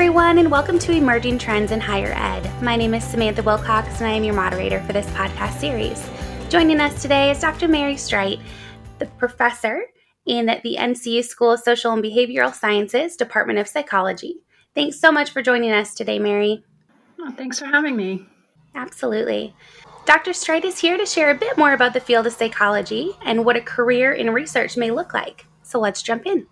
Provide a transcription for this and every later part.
everyone, and welcome to Emerging Trends in Higher Ed. My name is Samantha Wilcox, and I am your moderator for this podcast series. Joining us today is Dr. Mary Streit, the professor in the NCU School of Social and Behavioral Sciences, Department of Psychology. Thanks so much for joining us today, Mary. Oh, thanks for having me. Absolutely. Dr. Streit is here to share a bit more about the field of psychology and what a career in research may look like. So let's jump in.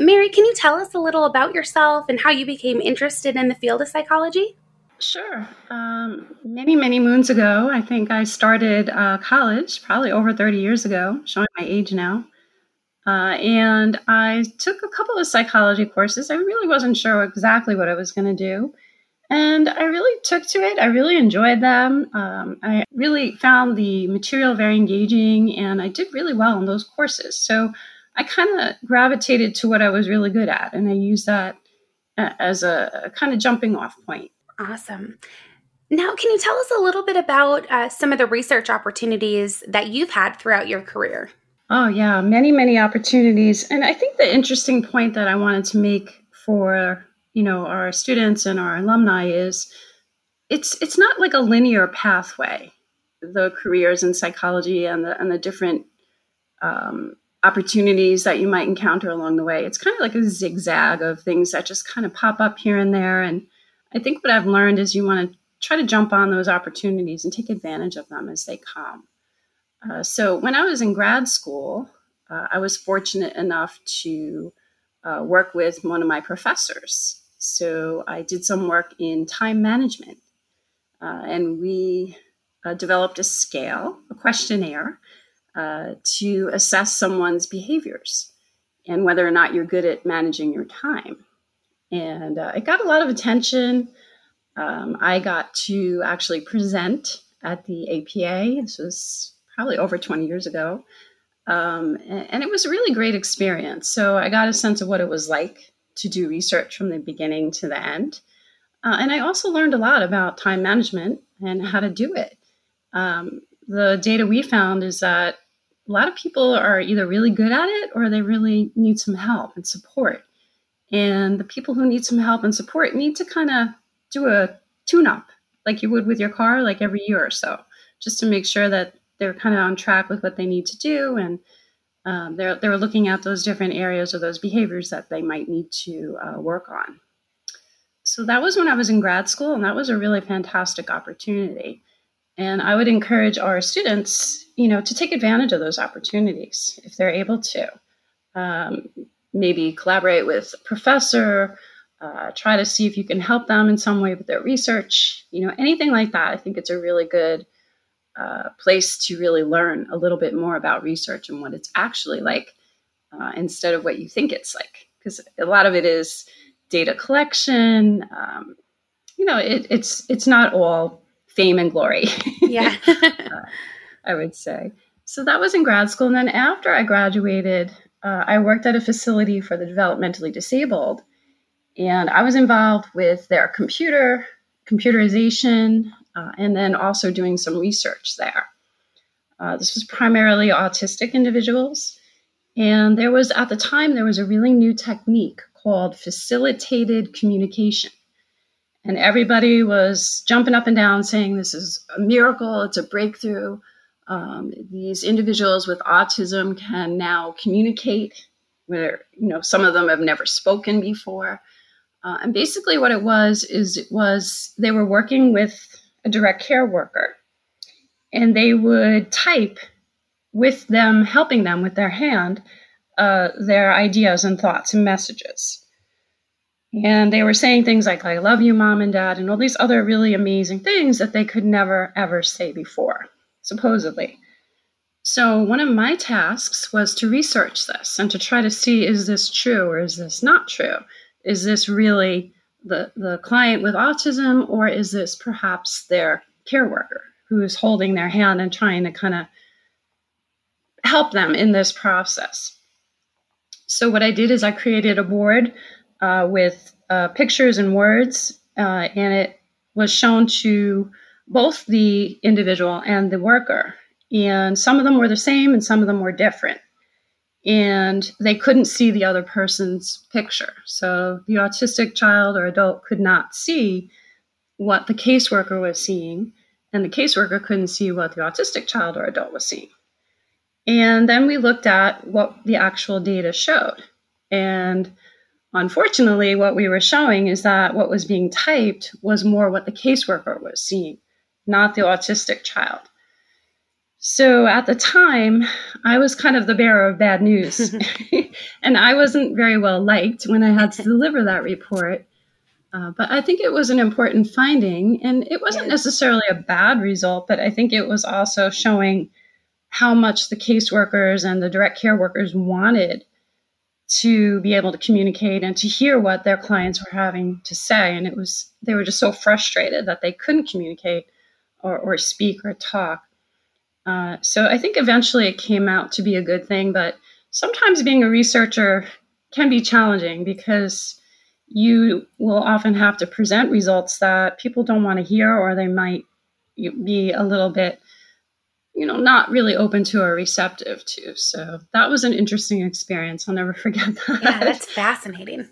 Mary, can you tell us a little about yourself and how you became interested in the field of psychology? Sure. Um, many, many moons ago, I think I started uh, college, probably over 30 years ago, showing my age now. Uh, and I took a couple of psychology courses. I really wasn't sure exactly what I was going to do. And I really took to it. I really enjoyed them. Um, I really found the material very engaging, and I did really well in those courses. So I kind of gravitated to what I was really good at, and I used that uh, as a, a kind of jumping off point. Awesome. Now, can you tell us a little bit about uh, some of the research opportunities that you've had throughout your career? Oh, yeah, many, many opportunities. And I think the interesting point that I wanted to make for you know our students and our alumni is it's it's not like a linear pathway the careers in psychology and the and the different um, opportunities that you might encounter along the way. It's kind of like a zigzag of things that just kind of pop up here and there. And I think what I've learned is you want to try to jump on those opportunities and take advantage of them as they come. Uh, so when I was in grad school, uh, I was fortunate enough to uh, work with one of my professors. So I did some work in time management, uh, and we uh, developed a scale, a questionnaire uh, to assess someone's behaviors and whether or not you're good at managing your time. And uh, it got a lot of attention. Um, I got to actually present at the APA. This was probably over 20 years ago. Um, and, and, it was a really great experience. So I got a sense of what it was like to do research from the beginning to the end. Uh, and I also learned a lot about time management and how to do it. Um, the data we found is that a lot of people are either really good at it or they really need some help and support. And the people who need some help and support need to kind of do a tune up like you would with your car, like every year or so, just to make sure that they're kind of on track with what they need to do. And um, they're, they're looking at those different areas or those behaviors that they might need to uh, work on. So that was when I was in grad school, and that was a really fantastic opportunity. And I would encourage our students, you know, to take advantage of those opportunities if they're able to. Um, maybe collaborate with a professor, uh, try to see if you can help them in some way with their research, you know, anything like that. I think it's a really good uh, place to really learn a little bit more about research and what it's actually like uh, instead of what you think it's like. Because a lot of it is data collection. Um, you know, it, it's it's not all fame and glory. Yeah. I would say. So that was in grad school. And then after I graduated, uh, I worked at a facility for the developmentally disabled. And I was involved with their computer, computerization, uh, and then also doing some research there. Uh, this was primarily autistic individuals. And there was, at the time, there was a really new technique called facilitated communication. And everybody was jumping up and down saying, This is a miracle, it's a breakthrough. Um, these individuals with autism can now communicate where you know some of them have never spoken before. Uh, and basically what it was is it was they were working with a direct care worker. And they would type with them helping them with their hand uh, their ideas and thoughts and messages. And they were saying things like, I love you, mom and dad, and all these other really amazing things that they could never, ever say before, supposedly. So, one of my tasks was to research this and to try to see is this true or is this not true? Is this really the, the client with autism or is this perhaps their care worker who is holding their hand and trying to kind of help them in this process? So, what I did is I created a board uh, with uh, pictures and words, uh, and it was shown to both the individual and the worker. And some of them were the same, and some of them were different. and they couldn't see the other person's picture. So the autistic child or adult could not see what the caseworker was seeing, and the caseworker couldn't see what the autistic child or adult was seeing. And then we looked at what the actual data showed. And unfortunately, what we were showing is that what was being typed was more what the caseworker was seeing, not the autistic child. So at the time, I was kind of the bearer of bad news. and I wasn't very well liked when I had to deliver that report. Uh, but I think it was an important finding. And it wasn't necessarily a bad result, but I think it was also showing how much the caseworkers and the direct care workers wanted to be able to communicate and to hear what their clients were having to say. And it was, they were just so frustrated that they couldn't communicate or, or speak or talk. Uh, so I think eventually it came out to be a good thing, but sometimes being a researcher can be challenging because you will often have to present results that people don't want to hear or they might be a little bit you know not really open to or receptive to. So that was an interesting experience i'll never forget that. Yeah that's fascinating.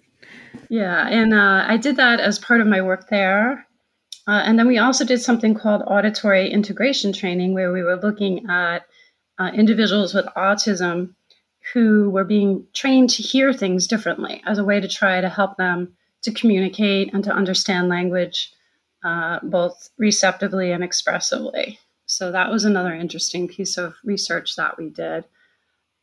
Yeah and uh, i did that as part of my work there uh, and then we also did something called auditory integration training, where we were looking at uh, individuals with autism who were being trained to hear things differently as a way to try to help them to communicate and to understand language uh, both receptively and expressively. So that was another interesting piece of research that we did.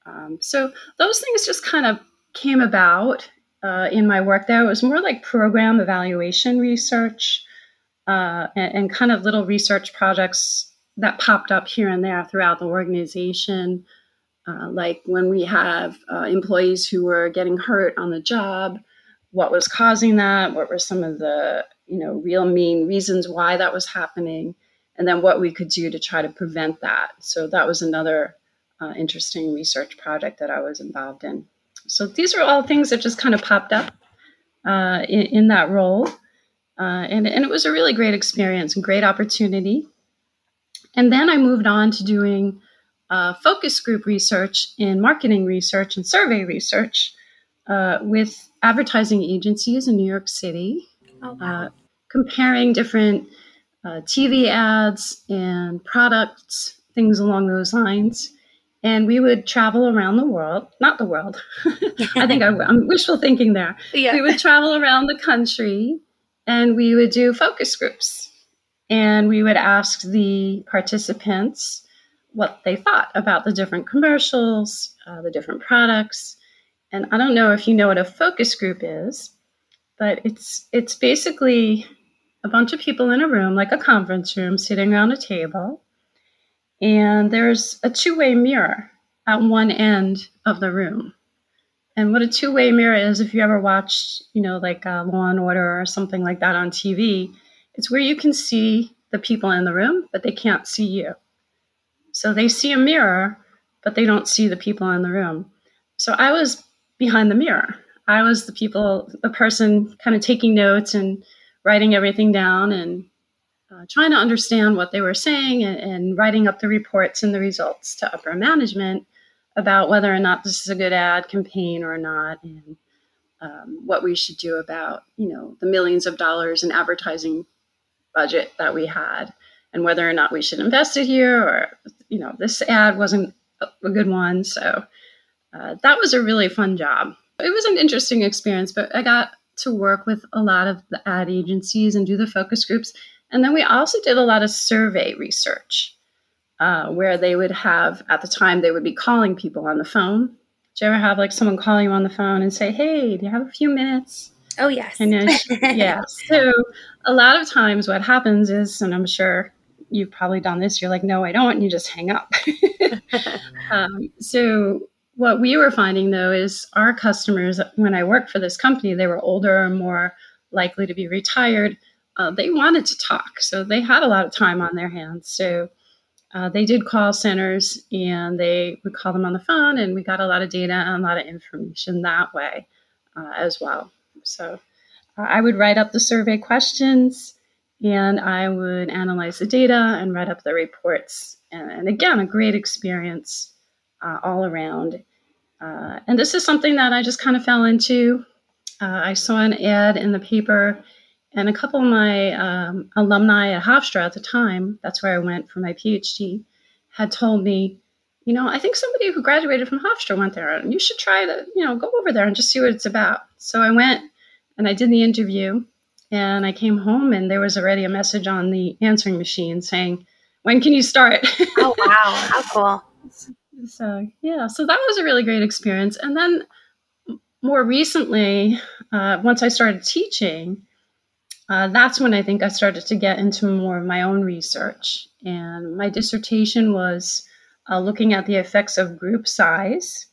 Um, so those things just kind of came about uh, in my work there. It was more like program evaluation research uh, and, and, kind of little research projects that popped up here and there throughout the organization. Uh, like when we have uh, employees who were getting hurt on the job, what was causing that? What were some of the you know real mean reasons why that was happening? And then what we could do to try to prevent that. So that was another uh, interesting research project that I was involved in. So these are all things that just kind of popped up uh, in, in that role. Uh, and, and it was a really great experience and great opportunity. And then I moved on to doing uh, focus group research in marketing research and survey research uh, with advertising agencies in New York City, oh, wow. Uh, comparing different uh, TV ads and products, things along those lines. And we would travel around the world, not the world. I think I, am wishful thinking there. Yeah. We would travel around the country and we would do focus groups and we would ask the participants what they thought about the different commercials, uh, the different products. And I don't know if you know what a focus group is, but it's it's basically a bunch of people in a room, like a conference room, sitting around a table, and there's a two-way mirror at one end of the room. And what a two way mirror is, if you ever watched, you know, like uh, Law and Order or something like that on TV, it's where you can see the people in the room, but they can't see you. So they see a mirror, but they don't see the people in the room. So I was behind the mirror. I was the people, the person kind of taking notes and writing everything down and uh, trying to understand what they were saying and, and writing up the reports and the results to upper management about whether or not this is a good ad campaign or not, and um, what we should do about you know the millions of dollars in advertising budget that we had, and whether or not we should invest it here or you know this ad wasn't a good one. So uh, that was a really fun job. It was an interesting experience, but I got to work with a lot of the ad agencies and do the focus groups. And then we also did a lot of survey research uh, where they would have, at the time, they would be calling people on the phone. Did you ever have like someone call you on the phone and say, "Hey, do you have a few minutes?" Oh yes. And then, yeah. So a lot of times, what happens is, and I'm sure you've probably done this. You're like, "No, I don't," and you just hang up. um, so what we were finding though is our customers, when I worked for this company, they were older, more likely to be retired. Uh, they wanted to talk, so they had a lot of time on their hands. So uh, they did call centers and they would call them on the phone, and we got a lot of data and a lot of information that way uh, as well. So uh, I would write up the survey questions and I would analyze the data and write up the reports. And, and again, a great experience uh, all around. Uh, and this is something that I just kind of fell into. Uh, I saw an ad in the paper, and a couple of my um, alumni at Hofstra at the time, that's where I went for my PhD, had told me, you know, I think somebody who graduated from Hofstra went there, and you should try to, you know, go over there and just see what it's about. So I went and I did the interview, and I came home, and there was already a message on the answering machine saying, when can you start? oh, wow. How cool. So, yeah, so that was a really great experience. And then more recently, uh, once I started teaching, uh, that's when I think I started to get into more of my own research. And my dissertation was uh, looking at the effects of group size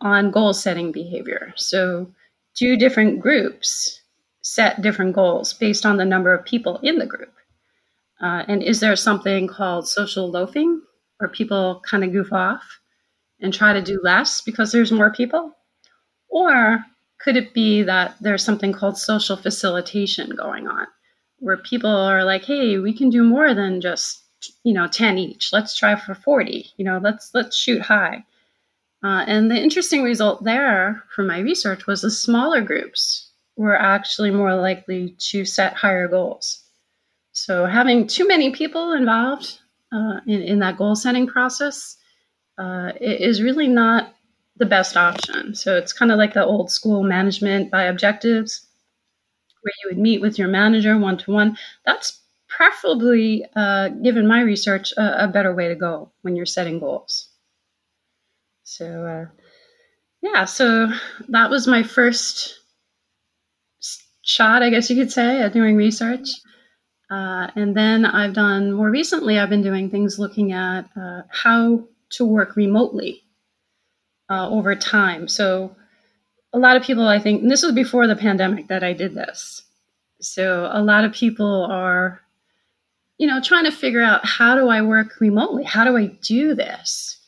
on goal setting behavior. So, two different groups set different goals based on the number of people in the group. Uh, and is there something called social loafing where people kind of goof off and try to do less because there's more people? Or could it be that there's something called social facilitation going on where people are like, hey, we can do more than just you know 10 each. Let's try for 40 you know let's let's shoot high. Uh, and the interesting result there from my research was the smaller groups were actually more likely to set higher goals. So having too many people involved uh, in, in that goal setting process uh, is really not the best option. So it's kind of like the old school management by objectives, where you would meet with your manager one to one. That's preferably, uh, given my research, a, a, better way to go when you're setting goals. So, uh, yeah, so that was my first shot, I guess you could say, at doing research. Uh, and then I've done more recently, I've been doing things looking at uh, how to work remotely uh, over time. So, a lot of people, I think, this was before the pandemic that I did this. So, a lot of people are, you know, trying to figure out how do I work remotely? How do I do this?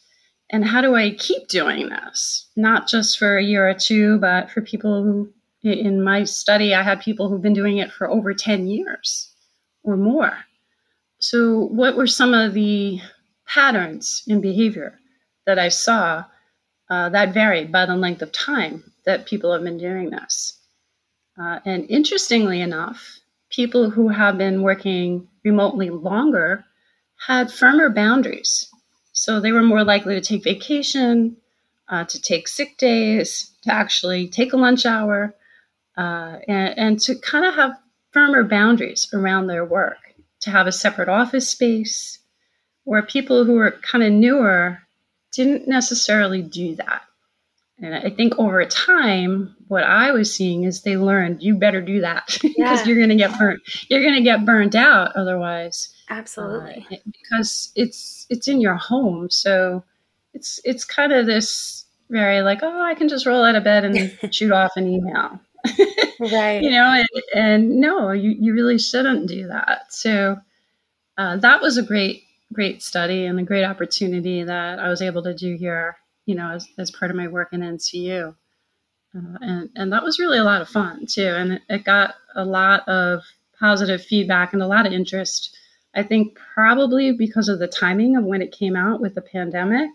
And how do I keep doing this? Not just for a year or two, but for people who, in my study, I had people who've been doing it for over 10 years or more. So, what were some of the patterns in behavior that I saw uh, that varied by the length of time that people have been doing this? Uh, and interestingly enough, people who have been working remotely longer had firmer boundaries. So, they were more likely to take vacation, uh, to take sick days, to actually take a lunch hour, uh, and, and to kind of have firmer boundaries around their work, to have a separate office space, where people who are kind of newer didn't necessarily do that. And I think over time, what I was seeing is they learned you better do that because yeah. you're going to get burnt. You're going to get burnt out otherwise. Absolutely, uh, because it's it's in your home, so it's it's kind of this very like oh I can just roll out of bed and shoot off an email right. You know, and, and, no, you, you really shouldn't do that. So uh, that was a great, great study and a great opportunity that I was able to do here, you know, as, as part of my work in NCU. Uh, and, and that was really a lot of fun too. And it, it got a lot of positive feedback and a lot of interest. I think probably because of the timing of when it came out with the pandemic.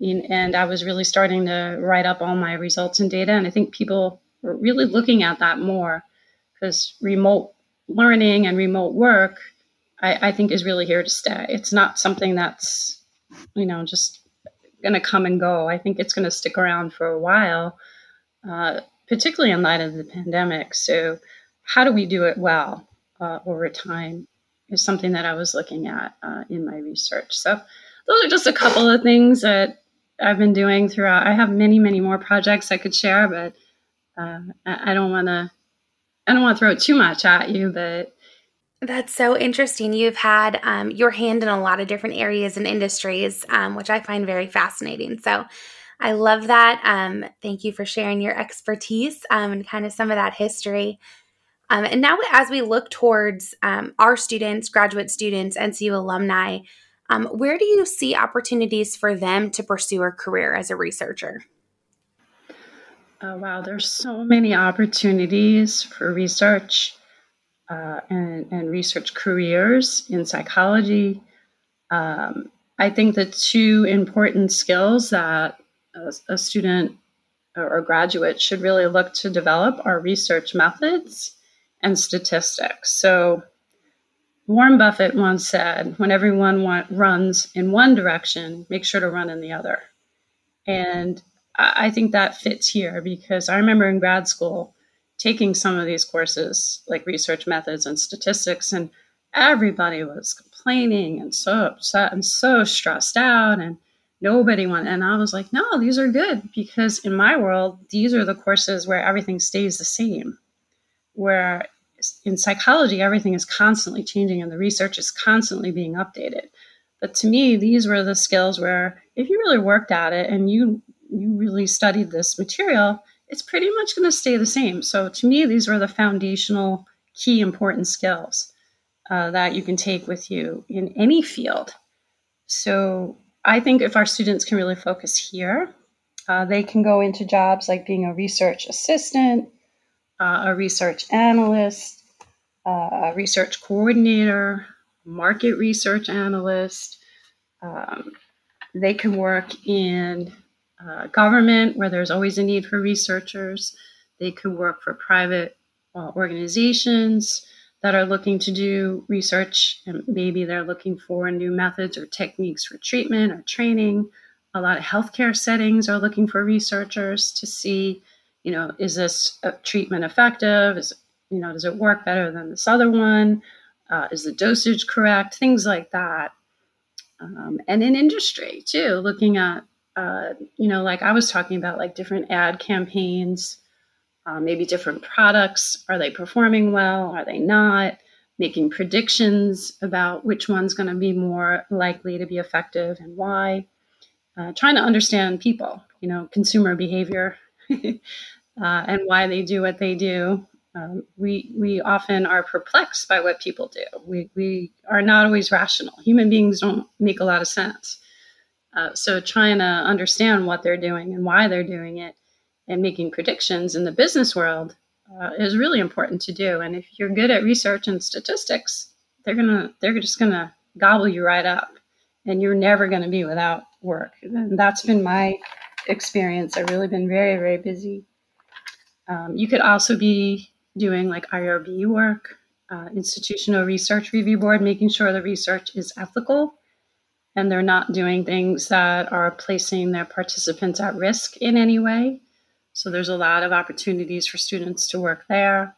And I was really starting to write up all my results and data. And I think people we're really looking at that more because remote learning and remote work, I, I, think, is really here to stay. It's not something that's, you know, just going to come and go. I think it's going to stick around for a while, uh, particularly in light of the pandemic. So, how do we do it well uh, over time is something that I was looking at uh, in my research. So, those are just a couple of things that I've been doing throughout. I have many, many more projects I could share, but uh, I don't want to I don't want to throw too much at you, but that's so interesting. You've had um, your hand in a lot of different areas and industries, um, which I find very fascinating. So I love that. Um, thank you for sharing your expertise um, and kind of some of that history. Um, and now, as we look towards um, our students, graduate students, NCU alumni, where do you see opportunities for them to pursue a career as a researcher? Oh, wow, there's so many opportunities for research uh, and, and, research careers in psychology. Um, I think the two important skills that a, a student or graduate should really look to develop are research methods and statistics. So, Warren Buffett once said, when everyone want, runs in one direction, make sure to run in the other. And I think that fits here because I remember in grad school taking some of these courses like research methods and statistics, and everybody was complaining and so upset and so stressed out. And nobody wanted, and I was like, no, these are good because in my world, these are the courses where everything stays the same. Where in psychology, everything is constantly changing and the research is constantly being updated. But to me, these were the skills where if you really worked at it and you you really studied this material, it's pretty much going to stay the same. So to me, these are the foundational, key, important skills uh, that you can take with you in any field. So I think if our students can really focus here, uh, they can go into jobs like being a research assistant, uh, a research analyst, uh, a research coordinator, market research analyst. Um, they can work in uh, government where there's always a need for researchers. They could work for private uh, organizations that are looking to do research and maybe they're looking for new methods or techniques for treatment or training. A lot of healthcare settings are looking for researchers to see, you know, is this treatment effective? Is you know, does it work better than this other one? Uh, is the dosage correct? Things like that. Um, and in industry too, looking at, uh, you know, like I was talking about, like different ad campaigns, uh, maybe different products. Are they performing well? Are they not? Making predictions about which one's going to be more likely to be effective and why. Uh, trying to understand people, you know, consumer behavior uh, and why they do what they do. Um, we we often are perplexed by what people do. We we are not always rational. Human beings don't make a lot of sense. Uh, so trying to understand what they're doing and why they're doing it, and making predictions in the business world uh, is really important to do. And if you're good at research and statistics, they're gonna they're just gonna gobble you right up, and you're never to be without work. And that's been my experience. I've really been very very busy. Um, you could also be doing like IRB work, uh, Institutional Research Review Board, making sure the research is ethical and they're not doing things that are placing their participants at risk in any way. So there's a lot of opportunities for students to work there,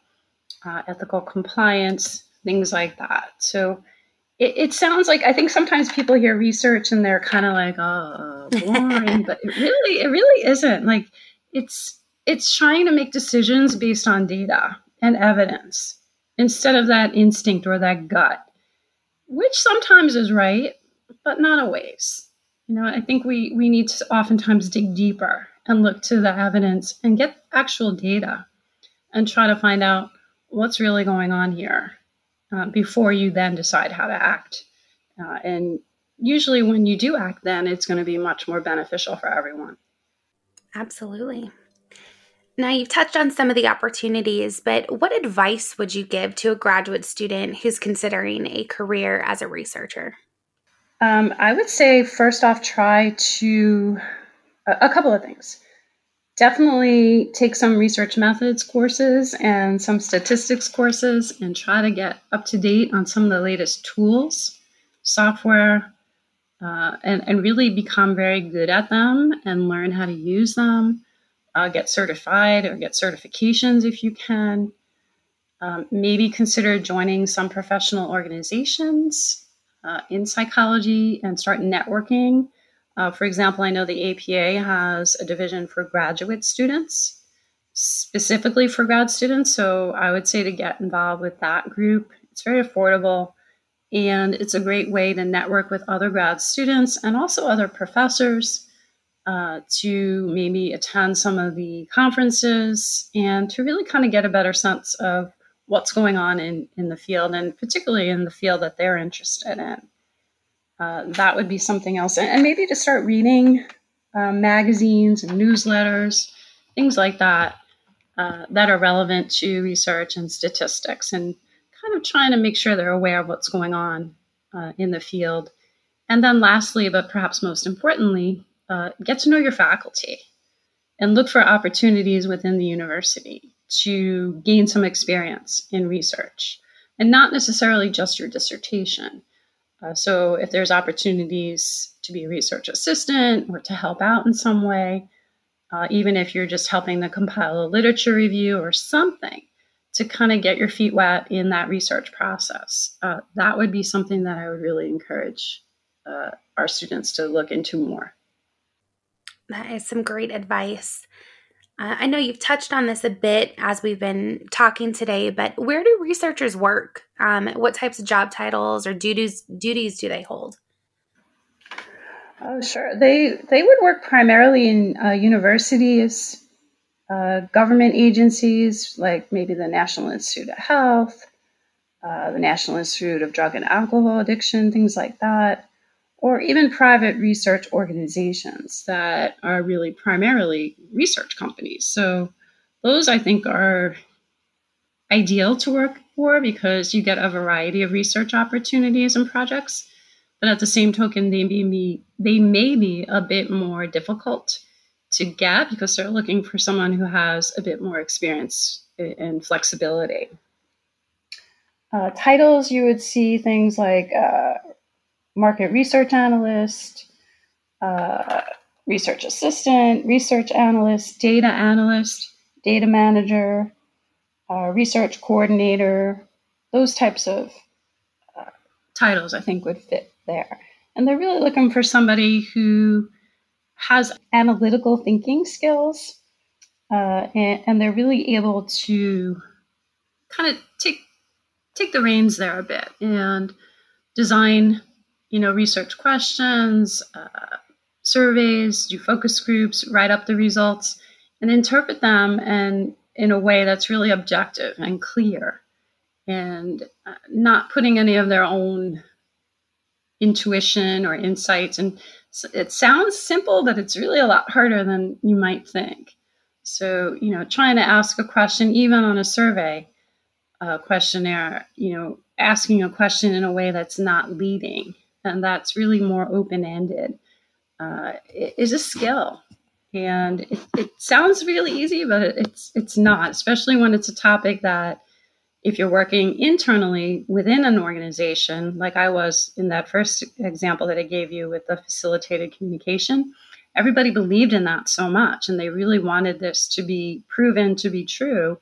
uh, ethical compliance, things like that. So it, it, sounds like I think sometimes people hear research and they're kind of like, oh, boring, but it really, it really isn't. Like it's it's trying to make decisions based on data and evidence instead of that instinct or that gut, which sometimes is right, but not always. You know, I think we, we need to oftentimes dig deeper and look to the evidence and get actual data and try to find out what's really going on here uh, before you then decide how to act. Uh, and usually, when you do act, then it's going to be much more beneficial for everyone. Absolutely. Now, you've touched on some of the opportunities, but what advice would you give to a graduate student who's considering a career as a researcher? Um, I would say, first off, try to a, a couple of things. Definitely take some research methods courses and some statistics courses and try to get up to date on some of the latest tools, software, uh, and, and really become very good at them and learn how to use them uh, get certified or get certifications if you can. Um, maybe consider joining some professional organizations uh, in psychology and start networking. Uh, for example, I know the APA has a division for graduate students, specifically for grad students. So I would say to get involved with that group. It's very affordable and it's a great way to network with other grad students and also other professors uh, to maybe attend some of the conferences and to really kind of get a better sense of what's going on in, in the field and particularly in the field that they're interested in. Uh, that would be something else. And, and maybe to start reading uh, magazines and newsletters, things like that, uh, that are relevant to research and statistics, and kind of trying to make sure they're aware of what's going on uh, in the field. And then, lastly, but perhaps most importantly, uh, get to know your faculty and look for opportunities within the university to gain some experience in research and not necessarily just your dissertation. Uh, so, if there's opportunities to be a research assistant or to help out in some way, uh, even if you're just helping to compile a literature review or something to kind of get your feet wet in that research process, uh, that would be something that I would really encourage uh, our students to look into more. That is some great advice. Uh, I know you've touched on this a bit as we've been talking today, but where do researchers work? Um, what types of job titles or duties duties do they hold? Oh, sure. They they would work primarily in uh, universities, uh, government agencies like maybe the National Institute of Health, uh, the National Institute of Drug and Alcohol Addiction, things like that or even private research organizations that are really primarily research companies. So those I think are ideal to work for because you get a variety of research opportunities and projects. But at the same token, they may be they may be a bit more difficult to get because they're looking for someone who has a bit more experience and flexibility. Uh, titles you would see things like uh, market research analyst, uh, research assistant, research analyst, data analyst, data manager, uh, research coordinator, those types of uh, titles I think would fit there. And they're really looking for somebody who has analytical thinking skills uh, and, and, they're really able to kind of take take the reins there a bit and design you know, research questions, uh, surveys, do focus groups, write up the results, and interpret them and in a way that's really objective and clear, and uh, not putting any of their own intuition or insights. And it sounds simple, but it's really a lot harder than you might think. So, you know, trying to ask a question, even on a survey uh, questionnaire, you know, asking a question in a way that's not leading and that's really more open ended uh, is a skill. And it, it, sounds really easy, but it's it's not, especially when it's a topic that if you're working internally within an organization, like I was in that first example that I gave you with the facilitated communication, everybody believed in that so much and they really wanted this to be proven to be true.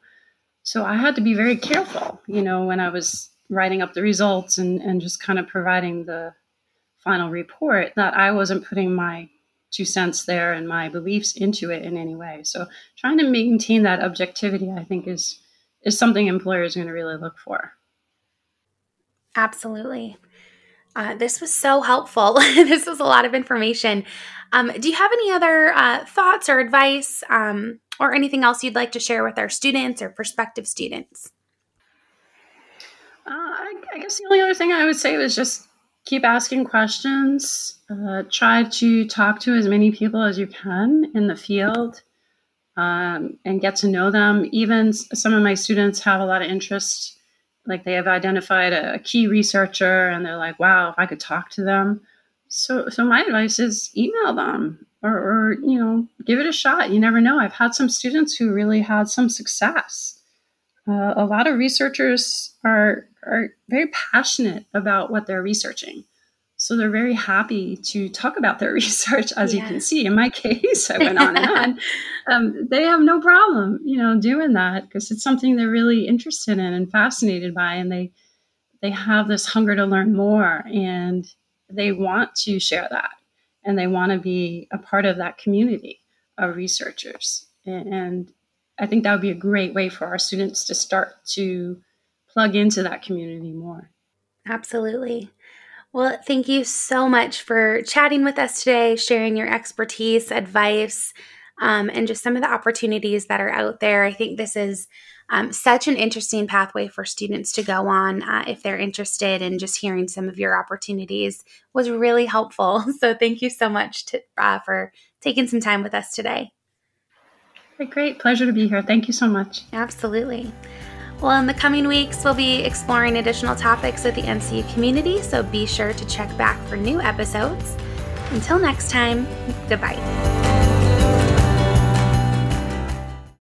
So I had to be very careful, you know, when I was writing up the results and, and just kind of providing the final report that I wasn't putting my two cents there and my beliefs into it in any way. So trying to maintain that objectivity, I think, is is something employers are going to really look for. Absolutely. Uh, this was so helpful. this was a lot of information. Um, do you have any other uh, thoughts or advice um, or anything else you'd like to share with our students or prospective students? Uh, I, I guess the only other thing I would say was just keep asking questions. Uh, try to talk to as many people as you can in the field um, and get to know them. Even some of my students have a lot of interest, like they have identified a, a key researcher and they're like, wow, if I could talk to them. So, so my advice is email them or, or, you know, give it a shot. You never know. I've had some students who really had some success. Uh, a lot of researchers are are very passionate about what they're researching. So they're very happy to talk about their research, as yeah. you can see. In my case, I went on and on. Um, they have no problem, you know, doing that because it's something they're really interested in and fascinated by, and they they have this hunger to learn more, and they want to share that, and they want to be a part of that community of researchers. And, and I think that would be a great way for our students to start to plug into that community more. Absolutely. Well, thank you so much for chatting with us today, sharing your expertise, advice, um, and just some of the opportunities that are out there. I think this is um, such an interesting pathway for students to go on uh, if they're interested in just hearing some of your opportunities was really helpful. So thank you so much to, uh, for taking some time with us today. Great. Pleasure to be here. Thank you so much. Absolutely. Well, in the coming weeks, we'll be exploring additional topics with the NCU community, so be sure to check back for new episodes. Until next time, goodbye.